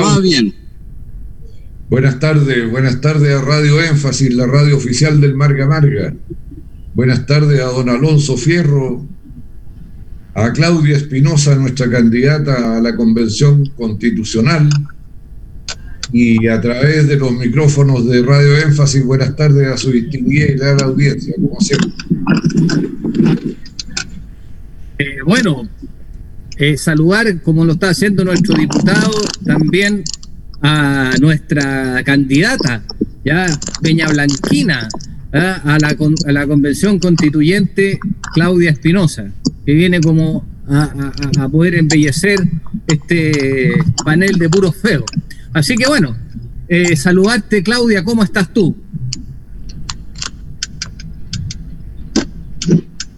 Más bien. Buenas tardes, buenas tardes a Radio Énfasis, la radio oficial del Marga Marga. Buenas tardes a don Alonso Fierro, a Claudia Espinosa, nuestra candidata a la Convención Constitucional, y a través de los micrófonos de Radio Énfasis, buenas tardes a su distinguida y leal audiencia, como siempre. Eh, bueno, eh, saludar, como lo está haciendo nuestro diputado, también a nuestra candidata, ya Peña Blanquina, a la, a la convención constituyente Claudia Espinosa, que viene como a, poder embellecer este panel de puros feos. Así que bueno, eh, saludarte Claudia, ¿cómo estás tú?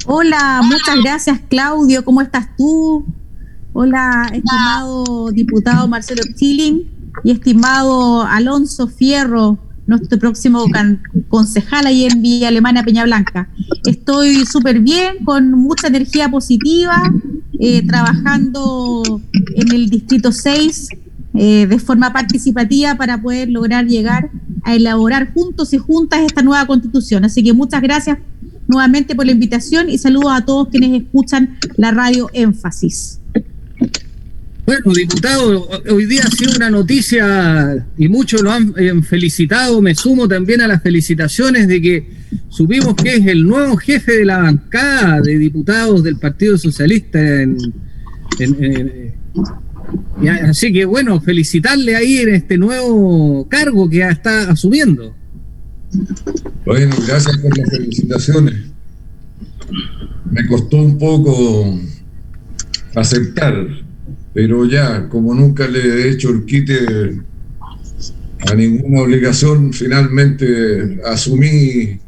Hola, muchas gracias Claudio, ¿cómo estás tú? Hola, estimado diputado Marcelo Chilling y estimado Alonso Fierro, nuestro próximo concejal ahí en Villa Alemana, Peña Blanca. Estoy súper bien, con mucha energía positiva, eh, trabajando en el Distrito 6 eh, de forma participativa para poder lograr llegar a elaborar juntos y juntas esta nueva constitución. Así que muchas gracias nuevamente por la invitación y saludos a todos quienes escuchan la radio Énfasis. Bueno, diputado, hoy día ha sido una noticia y muchos lo han eh, felicitado. Me sumo también a las felicitaciones de que supimos que es el nuevo jefe de la bancada de diputados del Partido Socialista. así que bueno, felicitarle ahí en este nuevo cargo que está asumiendo. Bueno, gracias por las felicitaciones. Me costó un poco aceptar, pero ya, como nunca le he hecho el quite a ninguna obligación, finalmente asumí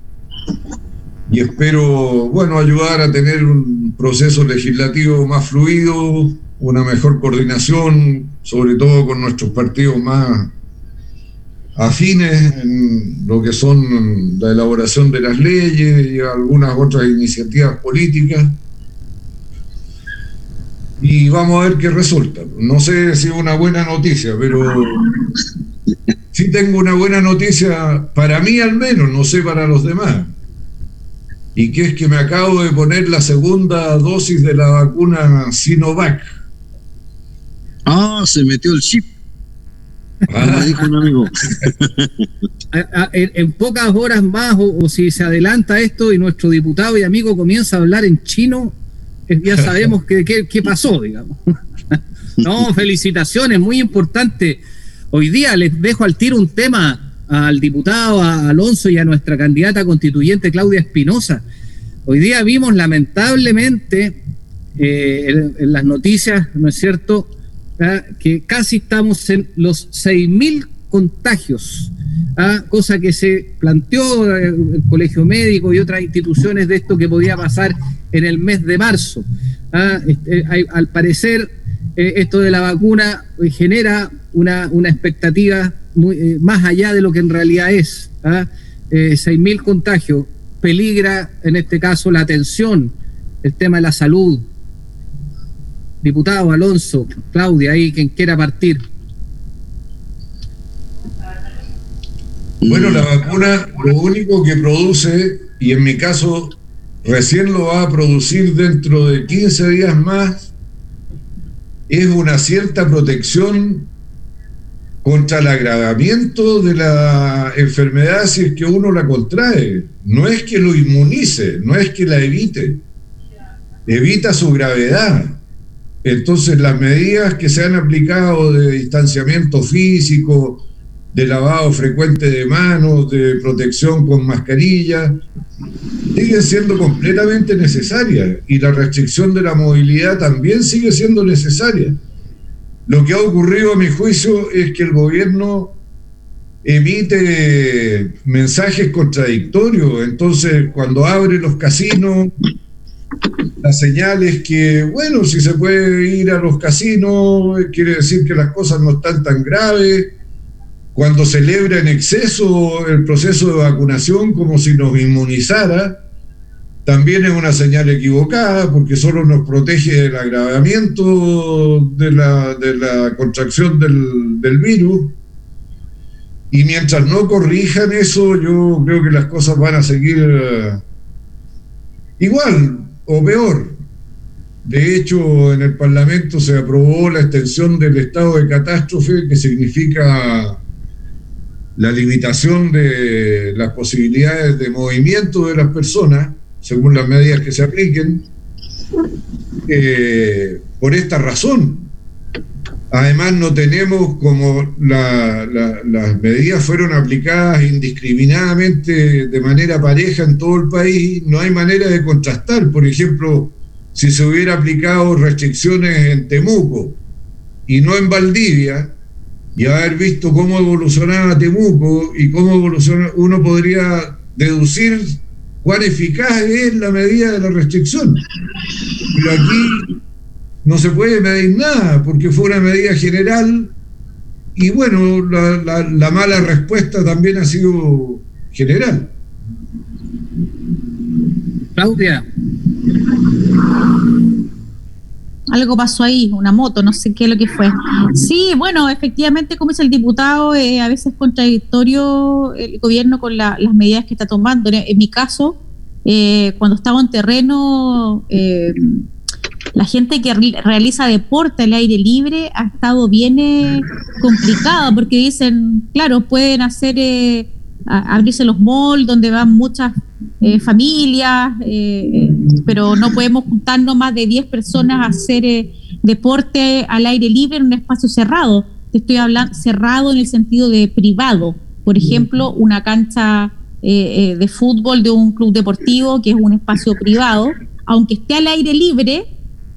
y espero, bueno, ayudar a tener un proceso legislativo más fluido, una mejor coordinación, sobre todo con nuestros partidos más afines en lo que son la elaboración de las leyes y algunas otras iniciativas políticas. Y vamos a ver qué resulta. No sé si es una buena noticia, pero sí tengo una buena noticia para mí al menos, no sé para los demás. Y que es que me acabo de poner la segunda dosis de la vacuna Sinovac. Ah, se metió el chip. Ah. dijo un amigo. en, pocas horas más, o, si se adelanta esto y nuestro diputado y amigo comienza a hablar en chino, ya sabemos qué pasó, digamos. no, felicitaciones, muy importante. Hoy día les dejo al tiro un tema al diputado a Alonso y a nuestra candidata constituyente Claudia Espinosa. Hoy día vimos lamentablemente eh, en las noticias, ¿no es cierto?, ¿ah? que casi estamos en los 6.000 contagios, ¿ah? cosa que se planteó eh, el Colegio Médico y otras instituciones de esto que podía pasar en el mes de marzo. ¿ah? Este, al parecer, eh, esto de la vacuna eh, genera una, una expectativa muy, más allá de lo que en realidad es. ¿ah? 6.000 contagios, peligra en este caso la atención, el tema de la salud, Diputado Alonso, Claudia, ahí quien quiera partir. Bueno, la vacuna lo único que produce, y en mi caso recién lo va a producir dentro de 15 días más, es una cierta protección contra el agravamiento de la enfermedad si es que uno la contrae. No es que lo inmunice, no es que la evite, evita su gravedad. Entonces, las medidas que se han aplicado de distanciamiento físico, de lavado frecuente de manos, de protección con mascarilla, siguen siendo completamente necesarias y la restricción de la movilidad también sigue siendo necesaria. Lo que ha ocurrido a mi juicio es que el gobierno emite mensajes contradictorios, entonces cuando abre los casinos la señal es que, bueno, si se puede ir a los casinos, quiere decir que las cosas no están tan graves. Cuando celebra en exceso el proceso de vacunación como si nos inmunizara, también es una señal equivocada porque solo nos protege del agravamiento de la, contracción del, del virus. Y mientras no corrijan eso, yo creo que las cosas van a seguir eh, igual o peor. De hecho, en el Parlamento se aprobó la extensión del estado de catástrofe, que significa la limitación de las posibilidades de movimiento de las personas, según las medidas que se apliquen, eh, por esta razón. Además, no tenemos como la, la, las medidas fueron aplicadas indiscriminadamente de manera pareja en todo el país, no hay manera de contrastar. Por ejemplo, si se hubiera aplicado restricciones en Temuco y no en Valdivia, y haber visto cómo evolucionaba Temuco y cómo evoluciona, uno podría deducir cuán eficaz es la medida de la restricción. Pero aquí no se puede medir nada porque fue una medida general y bueno, la, la, la mala respuesta también ha sido general. Claudia. Algo pasó ahí, una moto, no sé qué lo que fue. Sí, bueno, efectivamente, como dice el diputado, eh, a veces es contradictorio el gobierno con la, las medidas que está tomando. En mi caso, eh, cuando estaba en terreno, eh, la gente que realiza deporte al aire libre ha estado bien eh, complicada porque dicen, claro, pueden hacer, eh, abrirse los malls donde van muchas eh, familias, eh, pero no podemos juntarnos más de 10 personas a hacer eh, deporte al aire libre en un espacio cerrado. Te estoy hablando cerrado en el sentido de privado. Por ejemplo, una cancha de fútbol de un club deportivo que es un espacio privado, aunque esté al aire libre,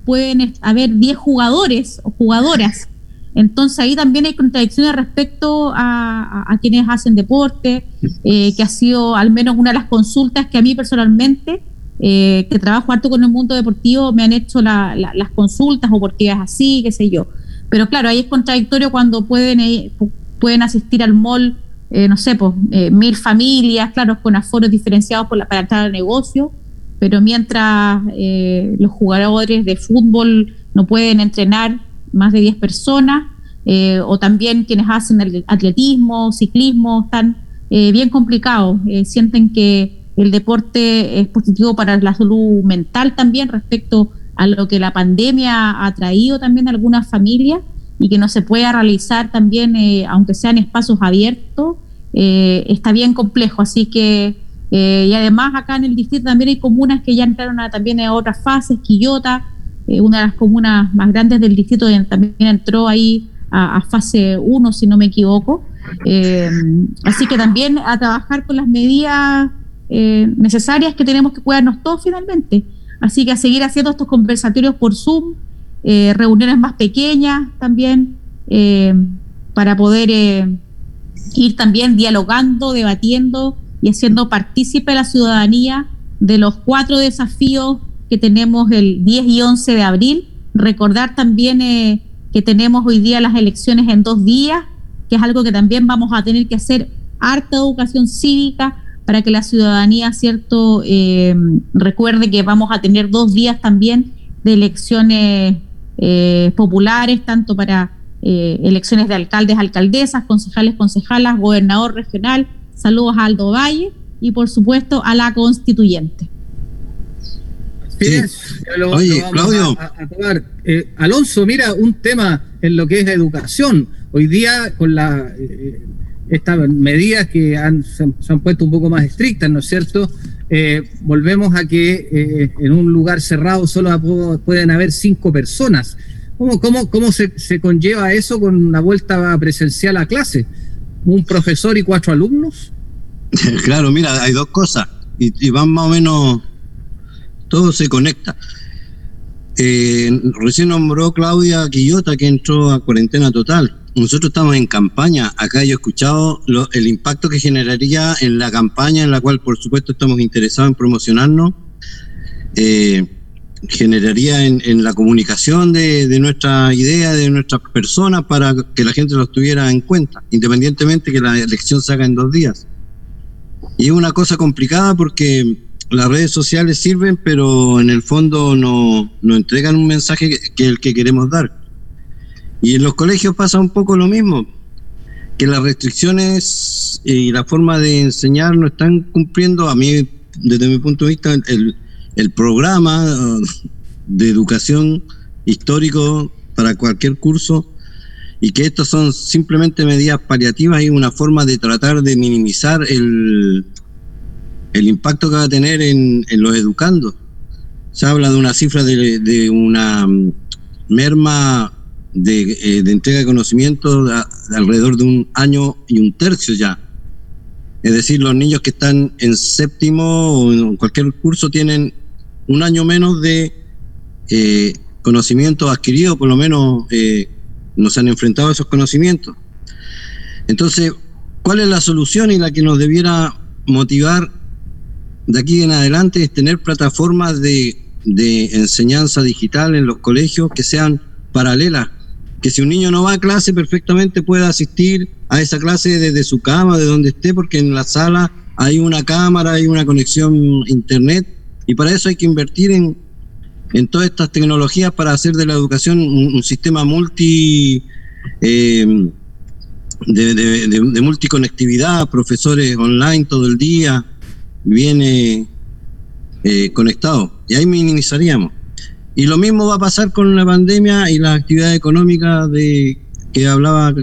pueden haber 10 jugadores o jugadoras. Entonces ahí también hay contradicciones respecto a, quienes hacen deporte, eh, que ha sido al menos una de las consultas que a mí personalmente, eh, que trabajo harto con el mundo deportivo, me han hecho la, la, las consultas o por qué es así, qué sé yo. Pero claro, ahí es contradictorio cuando pueden, eh, pueden asistir al mall, no sé, pues mil familias, claro, con aforos diferenciados por la, para entrar al negocio, pero mientras los jugadores de fútbol no pueden entrenar más de 10 personas, eh, o también quienes hacen el atletismo, ciclismo, están eh, bien complicados, eh, sienten que el deporte es positivo para la salud mental también respecto a lo que la pandemia ha traído también a algunas familias y que no se pueda realizar también, aunque sean espacios abiertos, está bien complejo. Así que, y además acá en el distrito también hay comunas que ya entraron a, también a otras fases, Quillota, eh, una de las comunas más grandes del distrito, también entró ahí a, fase 1, si no me equivoco. Eh, así que también a trabajar con las medidas eh, necesarias que tenemos que cuidarnos todos finalmente. Así que a seguir haciendo estos conversatorios por Zoom, reuniones más pequeñas también, para poder ir también dialogando, debatiendo y haciendo partícipe a la ciudadanía de los cuatro desafíos que tenemos el 10 y 11 de abril. Recordar también eh, que tenemos hoy día las elecciones en dos días, que es algo que también vamos a tener que hacer harta educación cívica para que la ciudadanía, cierto, eh, recuerde que vamos a tener dos días también de elecciones eh, populares, tanto para eh, elecciones de alcaldes, alcaldesas, concejales, concejalas, gobernador regional. Saludos a Aldo Valle y, por supuesto, a la constituyente. Sí. Lo, Oye, lo Claudio. A. Eh, Alonso, mira, un tema en lo que es educación. Hoy día, con la, eh, estas medidas que han, se, se, han puesto un poco más estrictas, ¿no es cierto? Eh, volvemos a que en un lugar cerrado solo pueden haber cinco personas. ¿Cómo, cómo, cómo se, se conlleva eso con una vuelta presencial a clase? ¿Un profesor y cuatro alumnos? Claro, mira, hay dos cosas y, y van más o menos todo se conecta. Eh, recién nombró Claudia Quillota que entró a cuarentena total. Nosotros estamos en campaña. Acá yo he escuchado el impacto que generaría en la campaña, en la cual por supuesto estamos interesados en promocionarnos. Eh, generaría en, en, la comunicación de, de nuestra idea, de nuestras personas, para que la gente los tuviera en cuenta, independientemente que la elección se haga en dos días. Y es una cosa complicada porque las redes sociales sirven, pero en el fondo no, no entregan un mensaje que, que el que queremos dar. Y en los colegios pasa un poco lo mismo, que las restricciones y la forma de enseñar no están cumpliendo, a mí, desde mi punto de vista, el, el programa uh, de educación histórico para cualquier curso y que estos son simplemente medidas paliativas y una forma de tratar de minimizar el, el impacto que va a tener en, los educandos. Se habla de una cifra de, una mm, merma de, eh, de, entrega de conocimiento de alrededor de un año y un tercio ya. Es decir, los niños que están en séptimo o en cualquier curso tienen un año menos de eh, conocimiento adquirido, por lo menos eh, nos han enfrentado a esos conocimientos. Entonces, ¿cuál es la solución y la que nos debiera motivar de aquí en adelante es tener plataformas de, de enseñanza digital en los colegios que sean paralelas, que si un niño no va a clase perfectamente pueda asistir a esa clase desde su cama, de donde esté, porque en la sala hay una cámara, hay una conexión internet, y para eso hay que invertir en, en todas estas tecnologías para hacer de la educación un, sistema multi... Eh, de, de, de, de multiconectividad, profesores online todo el día, viene eh, conectado. Y ahí minimizaríamos. Y lo mismo va a pasar con la pandemia y las actividades económicas de que hablaba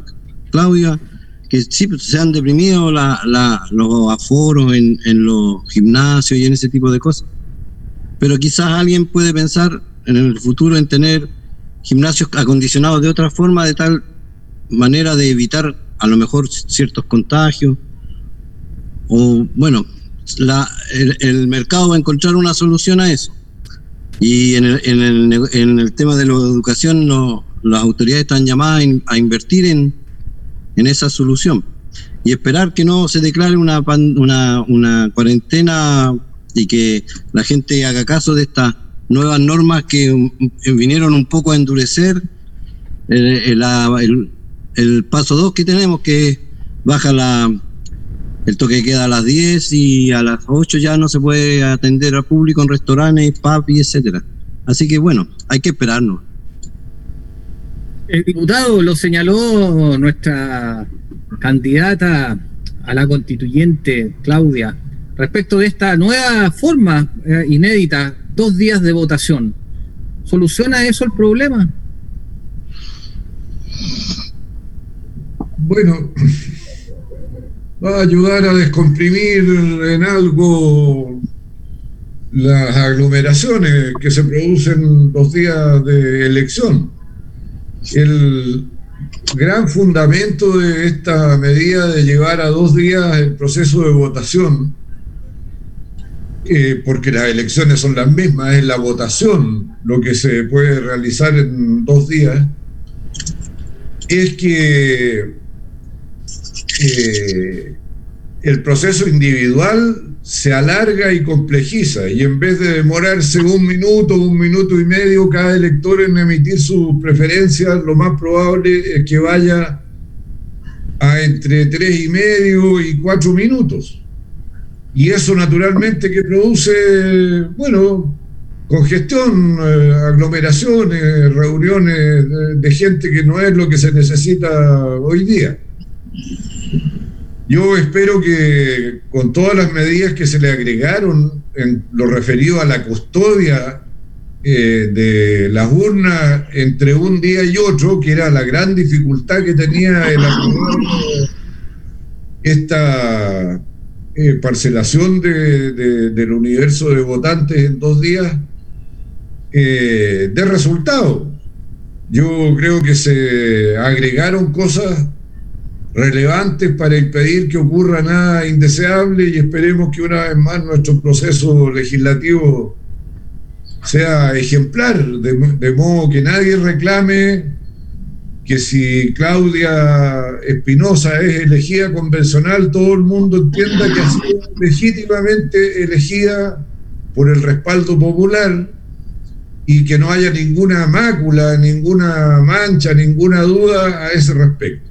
Claudia, que sí se han deprimido la, los aforos en, en, los gimnasios y en ese tipo de cosas. Pero quizás alguien puede pensar en el futuro en tener gimnasios acondicionados de otra forma, de tal manera de evitar a lo mejor ciertos contagios. O bueno, la, el, mercado va a encontrar una solución a eso. Y en el, en el, en el tema de la educación, no, las autoridades están llamadas a invertir en, en esa solución y esperar que no se declare una, una, una cuarentena y que la gente haga caso de estas nuevas normas que vinieron un poco a endurecer el, el, el, el paso 2 que tenemos, que baja la, el toque queda a las 10 y a las 8 ya no se puede atender al público en restaurantes, pub y etcétera. Así que bueno, hay que esperarnos. El diputado lo señaló nuestra candidata a la constituyente, Claudia, respecto de esta nueva forma eh, inédita, dos días de votación. ¿Soluciona eso el problema? Bueno, va a ayudar a descomprimir en algo las aglomeraciones que se producen los días de elección. El gran fundamento de esta medida de llevar a dos días el proceso de votación, eh, porque las elecciones son las mismas, es la votación lo que se puede realizar en dos días, es que eh, el proceso individual se alarga y complejiza y en vez de demorarse un minuto, un minuto y medio cada elector en emitir sus preferencias, lo más probable es que vaya a entre tres y medio y cuatro minutos. Y eso naturalmente que produce, bueno, congestión, eh, aglomeraciones, reuniones de, de gente que no es lo que se necesita hoy día. Yo espero que con todas las medidas que se le agregaron en lo referido a la custodia eh, de las urnas entre un día y otro, que era la gran dificultad que tenía el aprobar esta eh, parcelación de, de, del universo de votantes en dos días, eh, de resultado. Yo creo que se agregaron cosas relevantes para impedir que ocurra nada indeseable y esperemos que una vez más nuestro proceso legislativo sea ejemplar, de, modo que nadie reclame que si Claudia Espinosa es elegida convencional, todo el mundo entienda que ha sido legítimamente elegida por el respaldo popular y que no haya ninguna mácula, ninguna mancha, ninguna duda a ese respecto.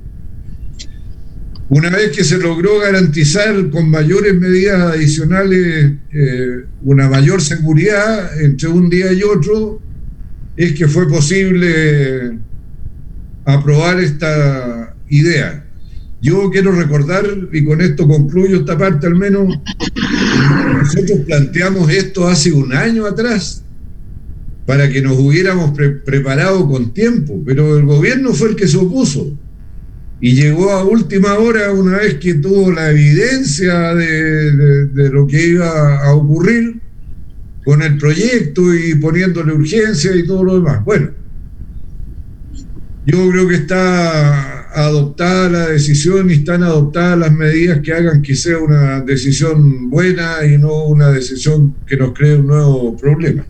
Una vez que se logró garantizar con mayores medidas adicionales eh, una mayor seguridad entre un día y otro, es que fue posible aprobar esta idea. Yo quiero recordar, y con esto concluyo esta parte al menos, nosotros planteamos esto hace un año atrás para que nos hubiéramos preparado con tiempo, pero el gobierno fue el que se opuso y llegó a última hora una vez que tuvo la evidencia de, lo que iba a ocurrir con el proyecto y poniéndole urgencia y todo lo demás. Bueno, yo creo que está adoptada la decisión y están adoptadas las medidas que hagan que sea una decisión buena y no una decisión que nos cree un nuevo problema.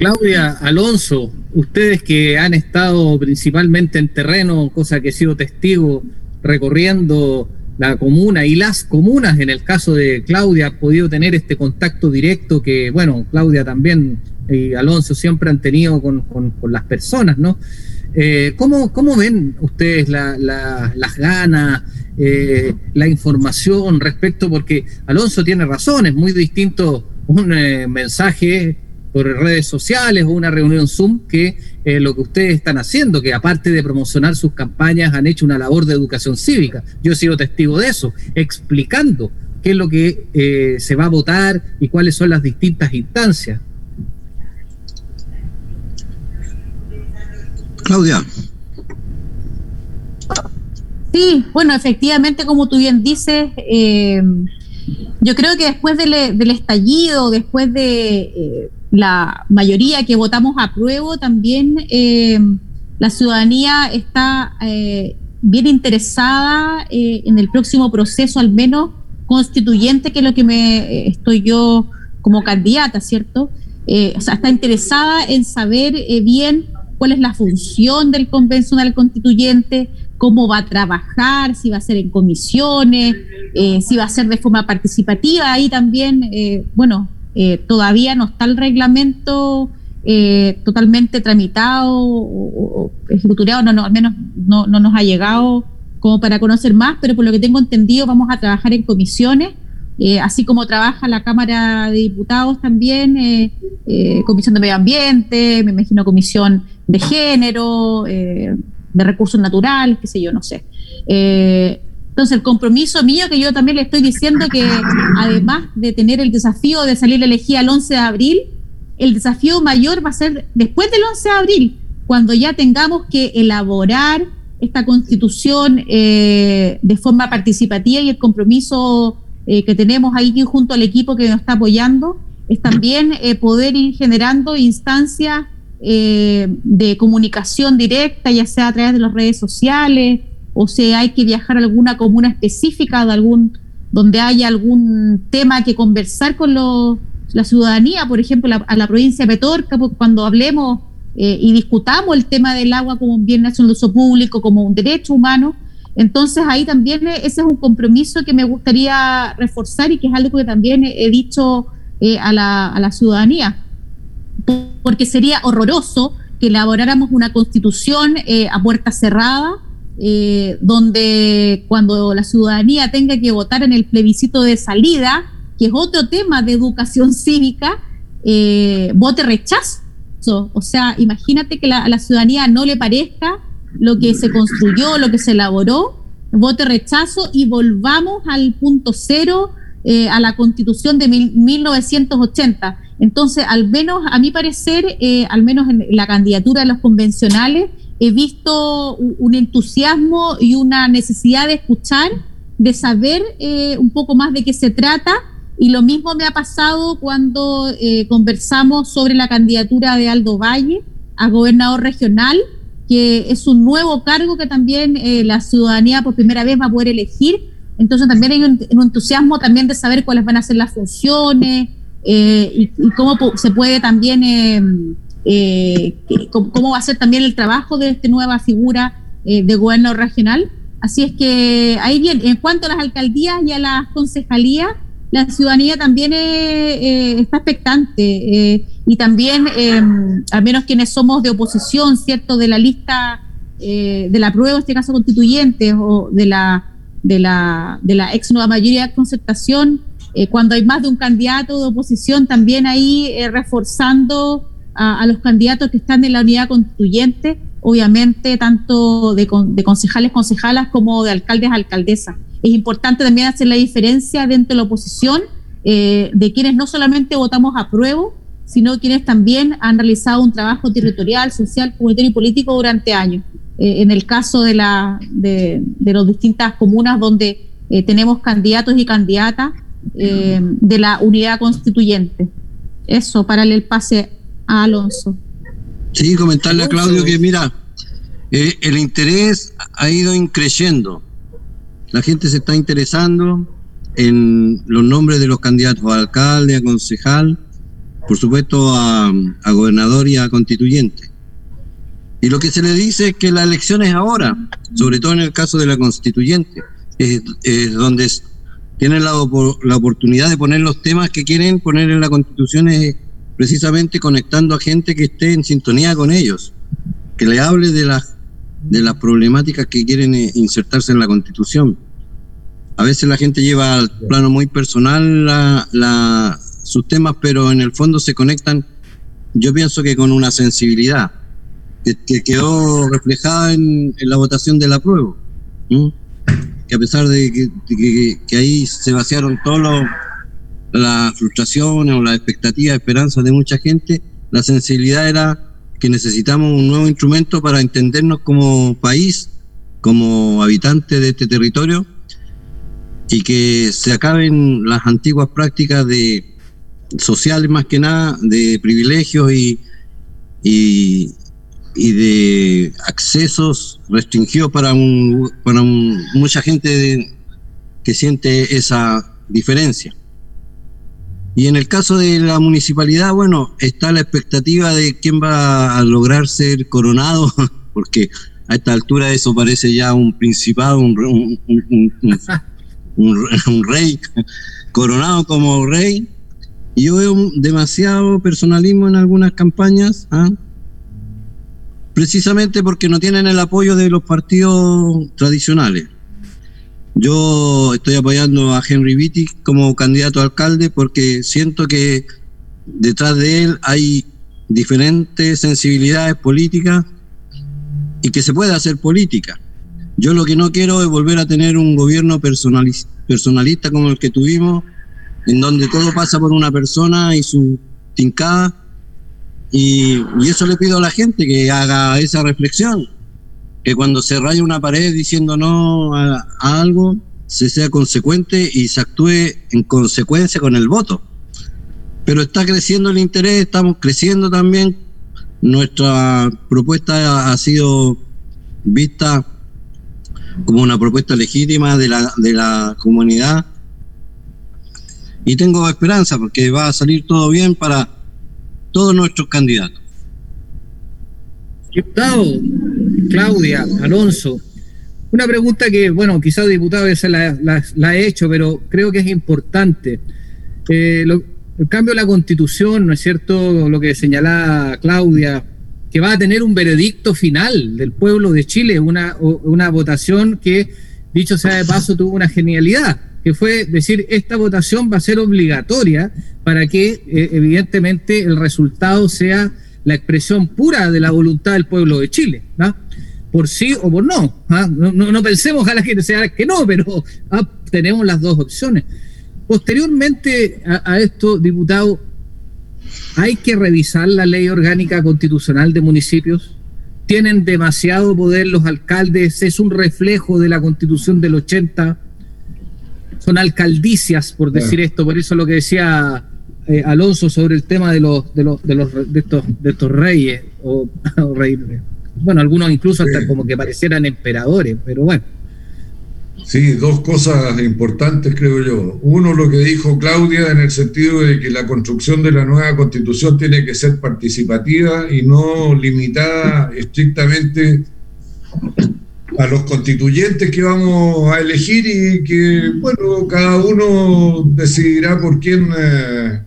Claudia, Alonso, ustedes que han estado principalmente en terreno, cosa que he sido testigo, recorriendo la comuna y las comunas, en el caso de Claudia, ha podido tener este contacto directo que, bueno, Claudia también y Alonso siempre han tenido con, las personas, ¿no? Eh, ¿cómo, ven ustedes las ganas, eh, la información respecto? Porque Alonso tiene razón, es muy distinto un eh, mensaje por redes sociales o una reunión Zoom que lo que ustedes están haciendo, que aparte de promocionar sus campañas han hecho una labor de educación cívica. Yo he sido testigo de eso, explicando qué es lo que se va a votar y cuáles son las distintas instancias. Claudia. Sí, bueno, efectivamente, como tú bien dices, eh, yo creo que después del, estallido, después de eh, la mayoría que votamos a prueba, también eh, la ciudadanía está bien interesada en el próximo proceso, al menos constituyente, que es lo que me estoy yo como candidata, ¿cierto? o sea, está interesada en saber bien cuál es la función del convencional constituyente, cómo va a trabajar, si va a ser en comisiones, eh, si va a ser de forma participativa. Ahí también, eh, bueno, eh, todavía no está el reglamento totalmente tramitado o, estructurado, no, no, al menos no, no nos ha llegado como para conocer más, pero por lo que tengo entendido vamos a trabajar en comisiones eh, así como trabaja la Cámara de Diputados también, eh, eh, Comisión de Medio Ambiente, me imagino Comisión de Género, de Recursos Naturales, qué sé yo, no sé. Entonces, el compromiso mío, que yo también le estoy diciendo que además de tener el desafío de salir elegida el 11 de abril, el desafío mayor va a ser después del 11 de abril, cuando ya tengamos que elaborar esta constitución de forma participativa y el compromiso eh, que tenemos ahí junto al equipo que nos está apoyando, es también eh, poder ir generando instancias eh, de comunicación directa, ya sea a través de las redes sociales, o si hay que viajar a alguna comuna específica de algún, donde haya algún tema que conversar con la ciudadanía, por ejemplo, a la provincia de Petorca, pues, cuando hablemos y discutamos el tema del agua como un bien nacional de uso público, como un derecho humano, entonces ahí también ese es un compromiso que me gustaría reforzar y que es algo que también he dicho eh, a, la, ciudadanía, porque sería horroroso que elaboráramos una constitución eh, a puerta cerrada, eh, donde cuando la ciudadanía tenga que votar en el plebiscito de salida, que es otro tema de educación cívica, vote rechazo. O sea, imagínate que a la ciudadanía no le parezca lo que se construyó, lo que se elaboró, vote rechazo y volvamos al punto cero, eh, a la constitución de 1980. Entonces, al menos, a mi parecer, eh, al menos en la candidatura de los convencionales, he visto un entusiasmo y una necesidad de escuchar, de saber eh, un poco más de qué se trata. Y lo mismo me ha pasado cuando conversamos sobre la candidatura de Aldo Valle a gobernador regional que es un nuevo cargo que también eh, la ciudadanía por primera vez va a poder elegir. Entonces también hay un, entusiasmo también de saber cuáles van a ser las funciones eh, y, cómo se puede también, eh, cómo, va a ser también el trabajo de esta nueva figura de gobierno regional. Así es que ahí bien, en cuanto a las alcaldías y a las concejalías, la ciudadanía también está expectante y también, em, al menos quienes somos de oposición, ¿cierto?, de la lista eh, de la prueba, en este caso constituyente, o de la, de la, de la ex nueva mayoría de concertación, eh, cuando hay más de un candidato de oposición, también ahí eh, reforzando a, los candidatos que están en la unidad constituyente, obviamente tanto de, de concejales, concejalas como de alcaldes, alcaldesas. Es importante también hacer la diferencia dentro de la oposición de quienes no solamente votamos a prueba, sino quienes también han realizado un trabajo territorial, social, comunitario y político durante años. Eh, en el caso de, la, las distintas comunas donde eh, tenemos candidatos y candidatas eh, de la unidad constituyente. Eso, para el pase a Alonso. Sí, comentarle a Claudio que mira, el interés ha ido increciendo. La gente se está interesando en los nombres de los candidatos a alcalde, a concejal, por supuesto a, gobernador y a constituyente. Y lo que se le dice es que la elección es ahora, sobre todo en el caso de la constituyente, es, donde tienen la, la, oportunidad de poner los temas que quieren poner en la constitución, es precisamente conectando a gente que esté en sintonía con ellos, que le hable de las, de las problemáticas que quieren eh, insertarse en la constitución. A veces la gente lleva al plano muy personal la, la sus temas, pero en el fondo se conectan, yo pienso que con una sensibilidad que, quedó reflejada en, la votación de la prueba. Que a pesar de que, ahí se vaciaron todas las frustraciones o las expectativas, esperanzas de mucha gente, la sensibilidad era que necesitamos un nuevo instrumento para entendernos como país, como habitantes de este territorio y que se acaben las antiguas prácticas de sociales más que nada, de privilegios y, y, de accesos restringidos para, un, para mucha gente que siente esa diferencia. Y en el caso de la municipalidad, bueno, está la expectativa de quién va a lograr ser coronado, porque a esta altura eso parece ya un principado, un, un rey coronado como rey yo veo demasiado personalismo en algunas campañas, ¿ah? precisamente porque no tienen el apoyo de los partidos tradicionales. Yo estoy apoyando a Henry Vitti como candidato a alcalde porque siento que detrás de él hay diferentes sensibilidades políticas y que se puede hacer política. Yo lo que no quiero es volver a tener un gobierno personalista como el que tuvimos, en donde todo pasa por una persona y su tincada. Y, eso le pido a la gente que haga esa reflexión, que cuando se raya una pared diciendo no a, algo, se sea consecuente y se actúe en consecuencia con el voto. Pero está creciendo el interés, estamos creciendo también. Nuestra propuesta ha sido vista como una propuesta legítima de la, de la comunidad y tengo esperanza porque va a salir todo bien para todos nuestros candidatos. Diputado, Claudia, Alonso, una pregunta que, bueno, quizás diputado ya la, la, he hecho, pero creo que es importante. Eh, el cambio de la constitución, ¿no es cierto? Lo que señalaba Claudia, que va a tener un veredicto final del pueblo de Chile, una, votación que, dicho sea de paso, tuvo una genialidad que fue decir, esta votación va a ser obligatoria para que eh, evidentemente el resultado sea la expresión pura de la voluntad del pueblo de Chile, por sí o por no. ¿ah? No, no, pensemos a la gente sea que no, pero ah, tenemos las dos opciones. Posteriormente a, esto, diputado, hay que revisar la ley orgánica constitucional de municipios. Tienen demasiado poder los alcaldes, es un reflejo de la constitución del 80 son alcaldicias, por decir esto, por eso lo que decía eh, Alonso sobre el tema de los de los de los de estos de estos reyes o, reyes, bueno, algunos incluso hasta como que parecieran emperadores, pero bueno. Sí, dos cosas importantes creo yo. Uno, lo que dijo Claudia en el sentido de que la construcción de la nueva constitución tiene que ser participativa y no limitada estrictamente a los constituyentes que vamos a elegir y que, bueno, cada uno decidirá por quién eh,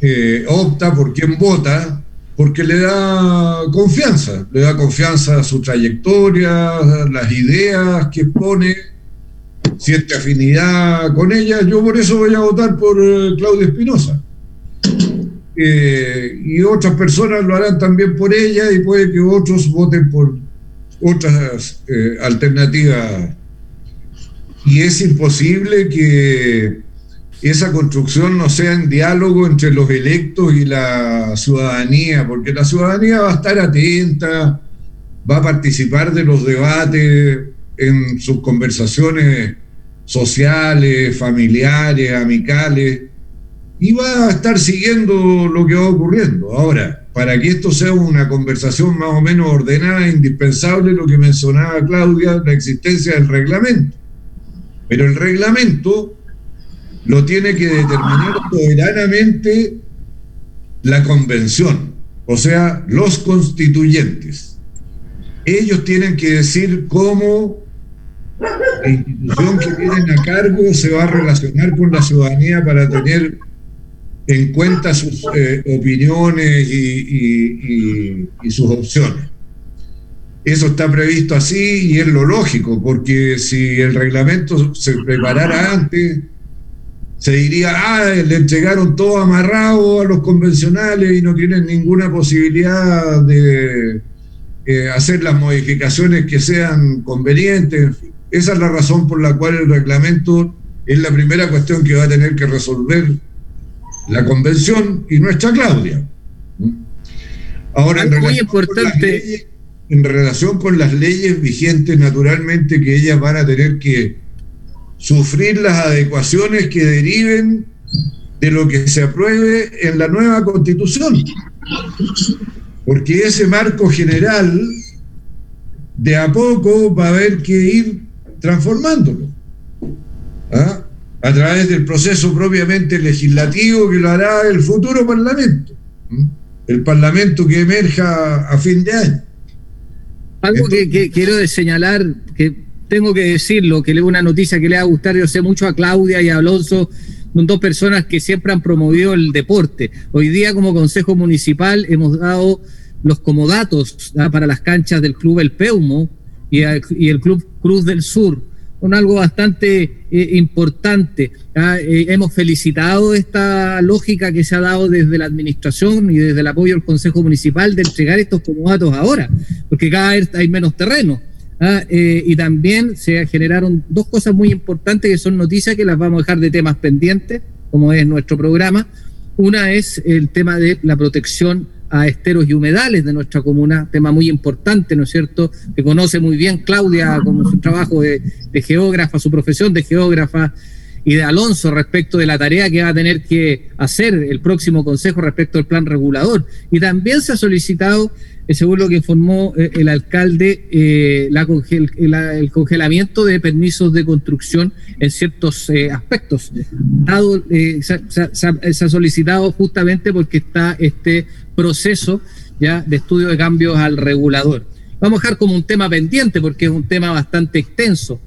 eh, opta, por quién vota, porque le da confianza, le da confianza a su trayectoria, las ideas que pone, siente afinidad con ellas. Yo por eso voy a votar por eh, Claudia Espinosa. Eh, y otras personas lo harán también por ella y puede que otros voten por otras eh, alternativas. Y es imposible que esa construcción no sea en diálogo entre los electos y la ciudadanía, porque la ciudadanía va a estar atenta, va a participar de los debates en sus conversaciones sociales, familiares, amicales, y va a estar siguiendo lo que va ocurriendo. Ahora, para que esto sea una conversación más o menos ordenada, indispensable lo que mencionaba Claudia, la existencia del reglamento. Pero el reglamento lo tiene que determinar soberanamente la convención, o sea, los constituyentes. Ellos tienen que decir cómo la institución que tienen a cargo se va a relacionar con la ciudadanía para tener en cuenta sus eh, opiniones y, y sus opciones. Eso está previsto así y es lo lógico, porque si el reglamento se preparara antes, se diría, ah, le entregaron todo amarrado a los convencionales y no tienen ninguna posibilidad de eh, hacer las modificaciones que sean convenientes. Esa es la razón por la cual el reglamento es la primera cuestión que va a tener que resolver la convención y nuestra Claudia. Ahora, en muy importante. en relación con las leyes vigentes, naturalmente que ellas van a tener que sufrir las adecuaciones que deriven de lo que se apruebe en la nueva constitución. Porque ese marco general de a poco va a haber que ir transformándolo. ¿ah? A través del proceso propiamente legislativo que lo hará el futuro Parlamento. El Parlamento que emerja a fin de año. Algo que, que, quiero señalar, que tengo que decirlo, que le una noticia que le va a gustar, yo sé mucho a Claudia y a Alonso, son dos personas que siempre han promovido el deporte. Hoy día como Consejo Municipal hemos dado los comodatos ¿ah? para las canchas del Club El Peumo y, el Club Cruz del Sur, con algo bastante eh, importante. ¿ah? Eh, hemos felicitado esta lógica que se ha dado desde la administración y desde el apoyo del Consejo Municipal de entregar estos comodatos ahora, porque cada vez hay menos terreno. Ah, eh, y también se generaron dos cosas muy importantes que son noticias que las vamos a dejar de temas pendientes, como es nuestro programa. Una es el tema de la protección a esteros y humedales de nuestra comuna, tema muy importante, ¿no es cierto? Que conoce muy bien Claudia como su trabajo de, de geógrafa, su profesión de geógrafa y de Alonso respecto de la tarea que va a tener que hacer el próximo Consejo respecto al plan regulador. Y también se ha solicitado eh, según lo que informó eh, el alcalde, eh, el congelamiento de permisos de construcción en ciertos aspectos. Dado, se, ha solicitado justamente porque está este proceso ya de estudio de cambios al regulador. Vamos a dejar como un tema pendiente porque es un tema bastante extenso.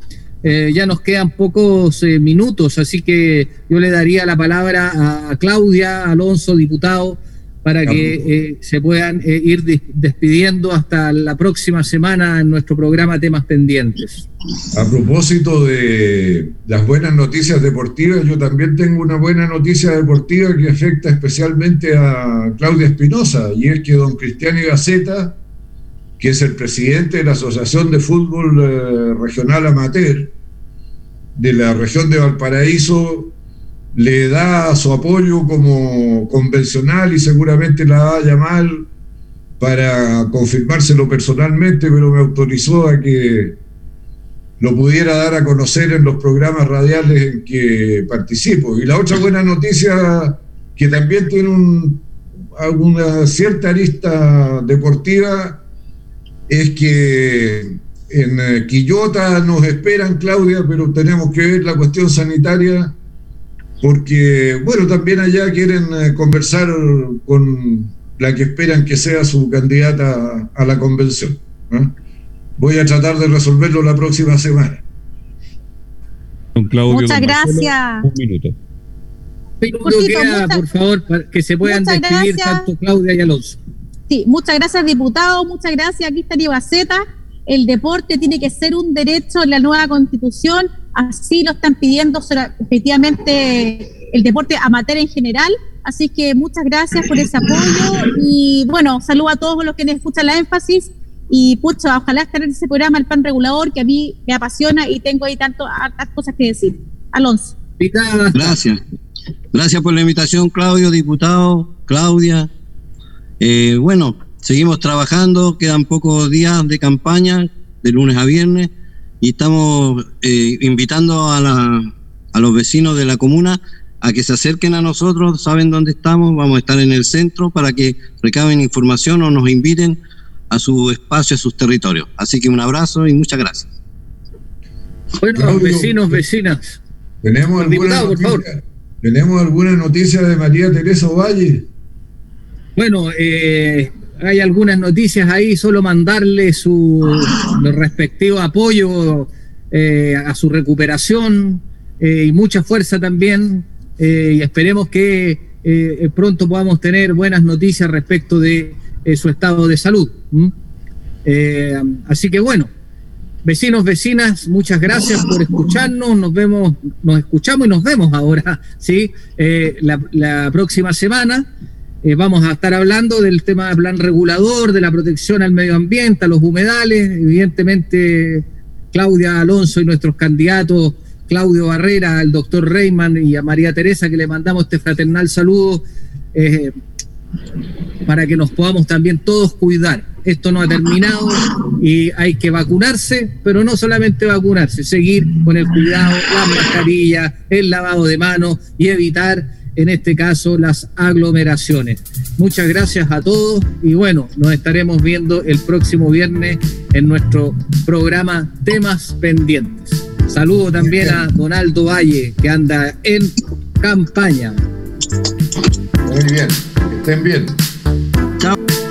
Ya nos quedan pocos minutos, así que yo le daría la palabra a Claudia Alonso, diputado para que eh, se puedan eh, ir despidiendo hasta la próxima semana en nuestro programa Temas Pendientes. A propósito de las buenas noticias deportivas, yo también tengo una buena noticia deportiva que afecta especialmente a Claudia Espinosa, y es que don Cristiano Gaceta, que es el presidente de la Asociación de Fútbol eh, Regional Amateur de la región de Valparaíso, le da su apoyo como convencional y seguramente la va a llamar para confirmárselo personalmente, pero me autorizó a que lo pudiera dar a conocer en los programas radiales en que participo. Y la otra buena noticia, que también tiene un, alguna cierta arista deportiva, es que en Quillota nos esperan, Claudia, pero tenemos que ver la cuestión sanitaria porque, bueno, también allá quieren eh, conversar con la que esperan que sea su candidata a la convención. Voy a tratar de resolverlo la próxima semana. Muchas gracias. un minuto. por favor, para que se puedan despedir tanto Claudia y Alonso. Sí, muchas gracias, diputado. Muchas gracias. Aquí está Ibaceta. El deporte tiene que ser un derecho en la nueva constitución. Así lo están pidiendo efectivamente el deporte amateur en general. Así que muchas gracias por ese apoyo. Y bueno, saludo a todos los que escuchan la énfasis. Y pucha, ojalá estar en ese programa, el plan regulador, que a mí me apasiona y tengo ahí tantas cosas que decir. Alonso. Gracias. Gracias por la invitación, Claudio, diputado, Claudia. Eh, bueno, seguimos trabajando, quedan pocos días de campaña, de lunes a viernes, y estamos eh, invitando a, la, a los vecinos de la comuna a que se acerquen a nosotros, saben dónde estamos, vamos a estar en el centro para que recaben información o nos inviten a su espacio, a sus territorios. Así que un abrazo y muchas gracias. Bueno, vecinos, vecinas. ¿Tenemos alguna, noticia, ¿Tenemos alguna noticia de María Teresa Valle? Bueno, eh, hay algunas noticias ahí, solo mandarle su respectivo apoyo eh, a su recuperación eh, y mucha fuerza también. y esperemos que pronto podamos tener buenas noticias respecto de su estado de salud. así que bueno, Vecinos, vecinas, muchas gracias por escucharnos. Nos vemos, nos escuchamos y nos vemos ahora, ¿sí? Eh, la, próxima semana eh, vamos a estar hablando del tema del plan regulador, de la protección al medio ambiente, a los humedales. Evidentemente, Claudia Alonso y nuestros candidatos, Claudio Barrera, al doctor Reyman y a María Teresa, que le mandamos este fraternal saludo. Eh, para que nos podamos también todos cuidar. Esto no ha terminado y hay que vacunarse, pero no solamente vacunarse, seguir con el cuidado, la mascarilla, el lavado de manos y evitar, en este caso, las aglomeraciones. Muchas gracias a todos y bueno, nos estaremos viendo el próximo viernes en nuestro programa Temas Pendientes. Saludo también a Donaldo Valle, que anda en campaña. Muy bien. Estén bien.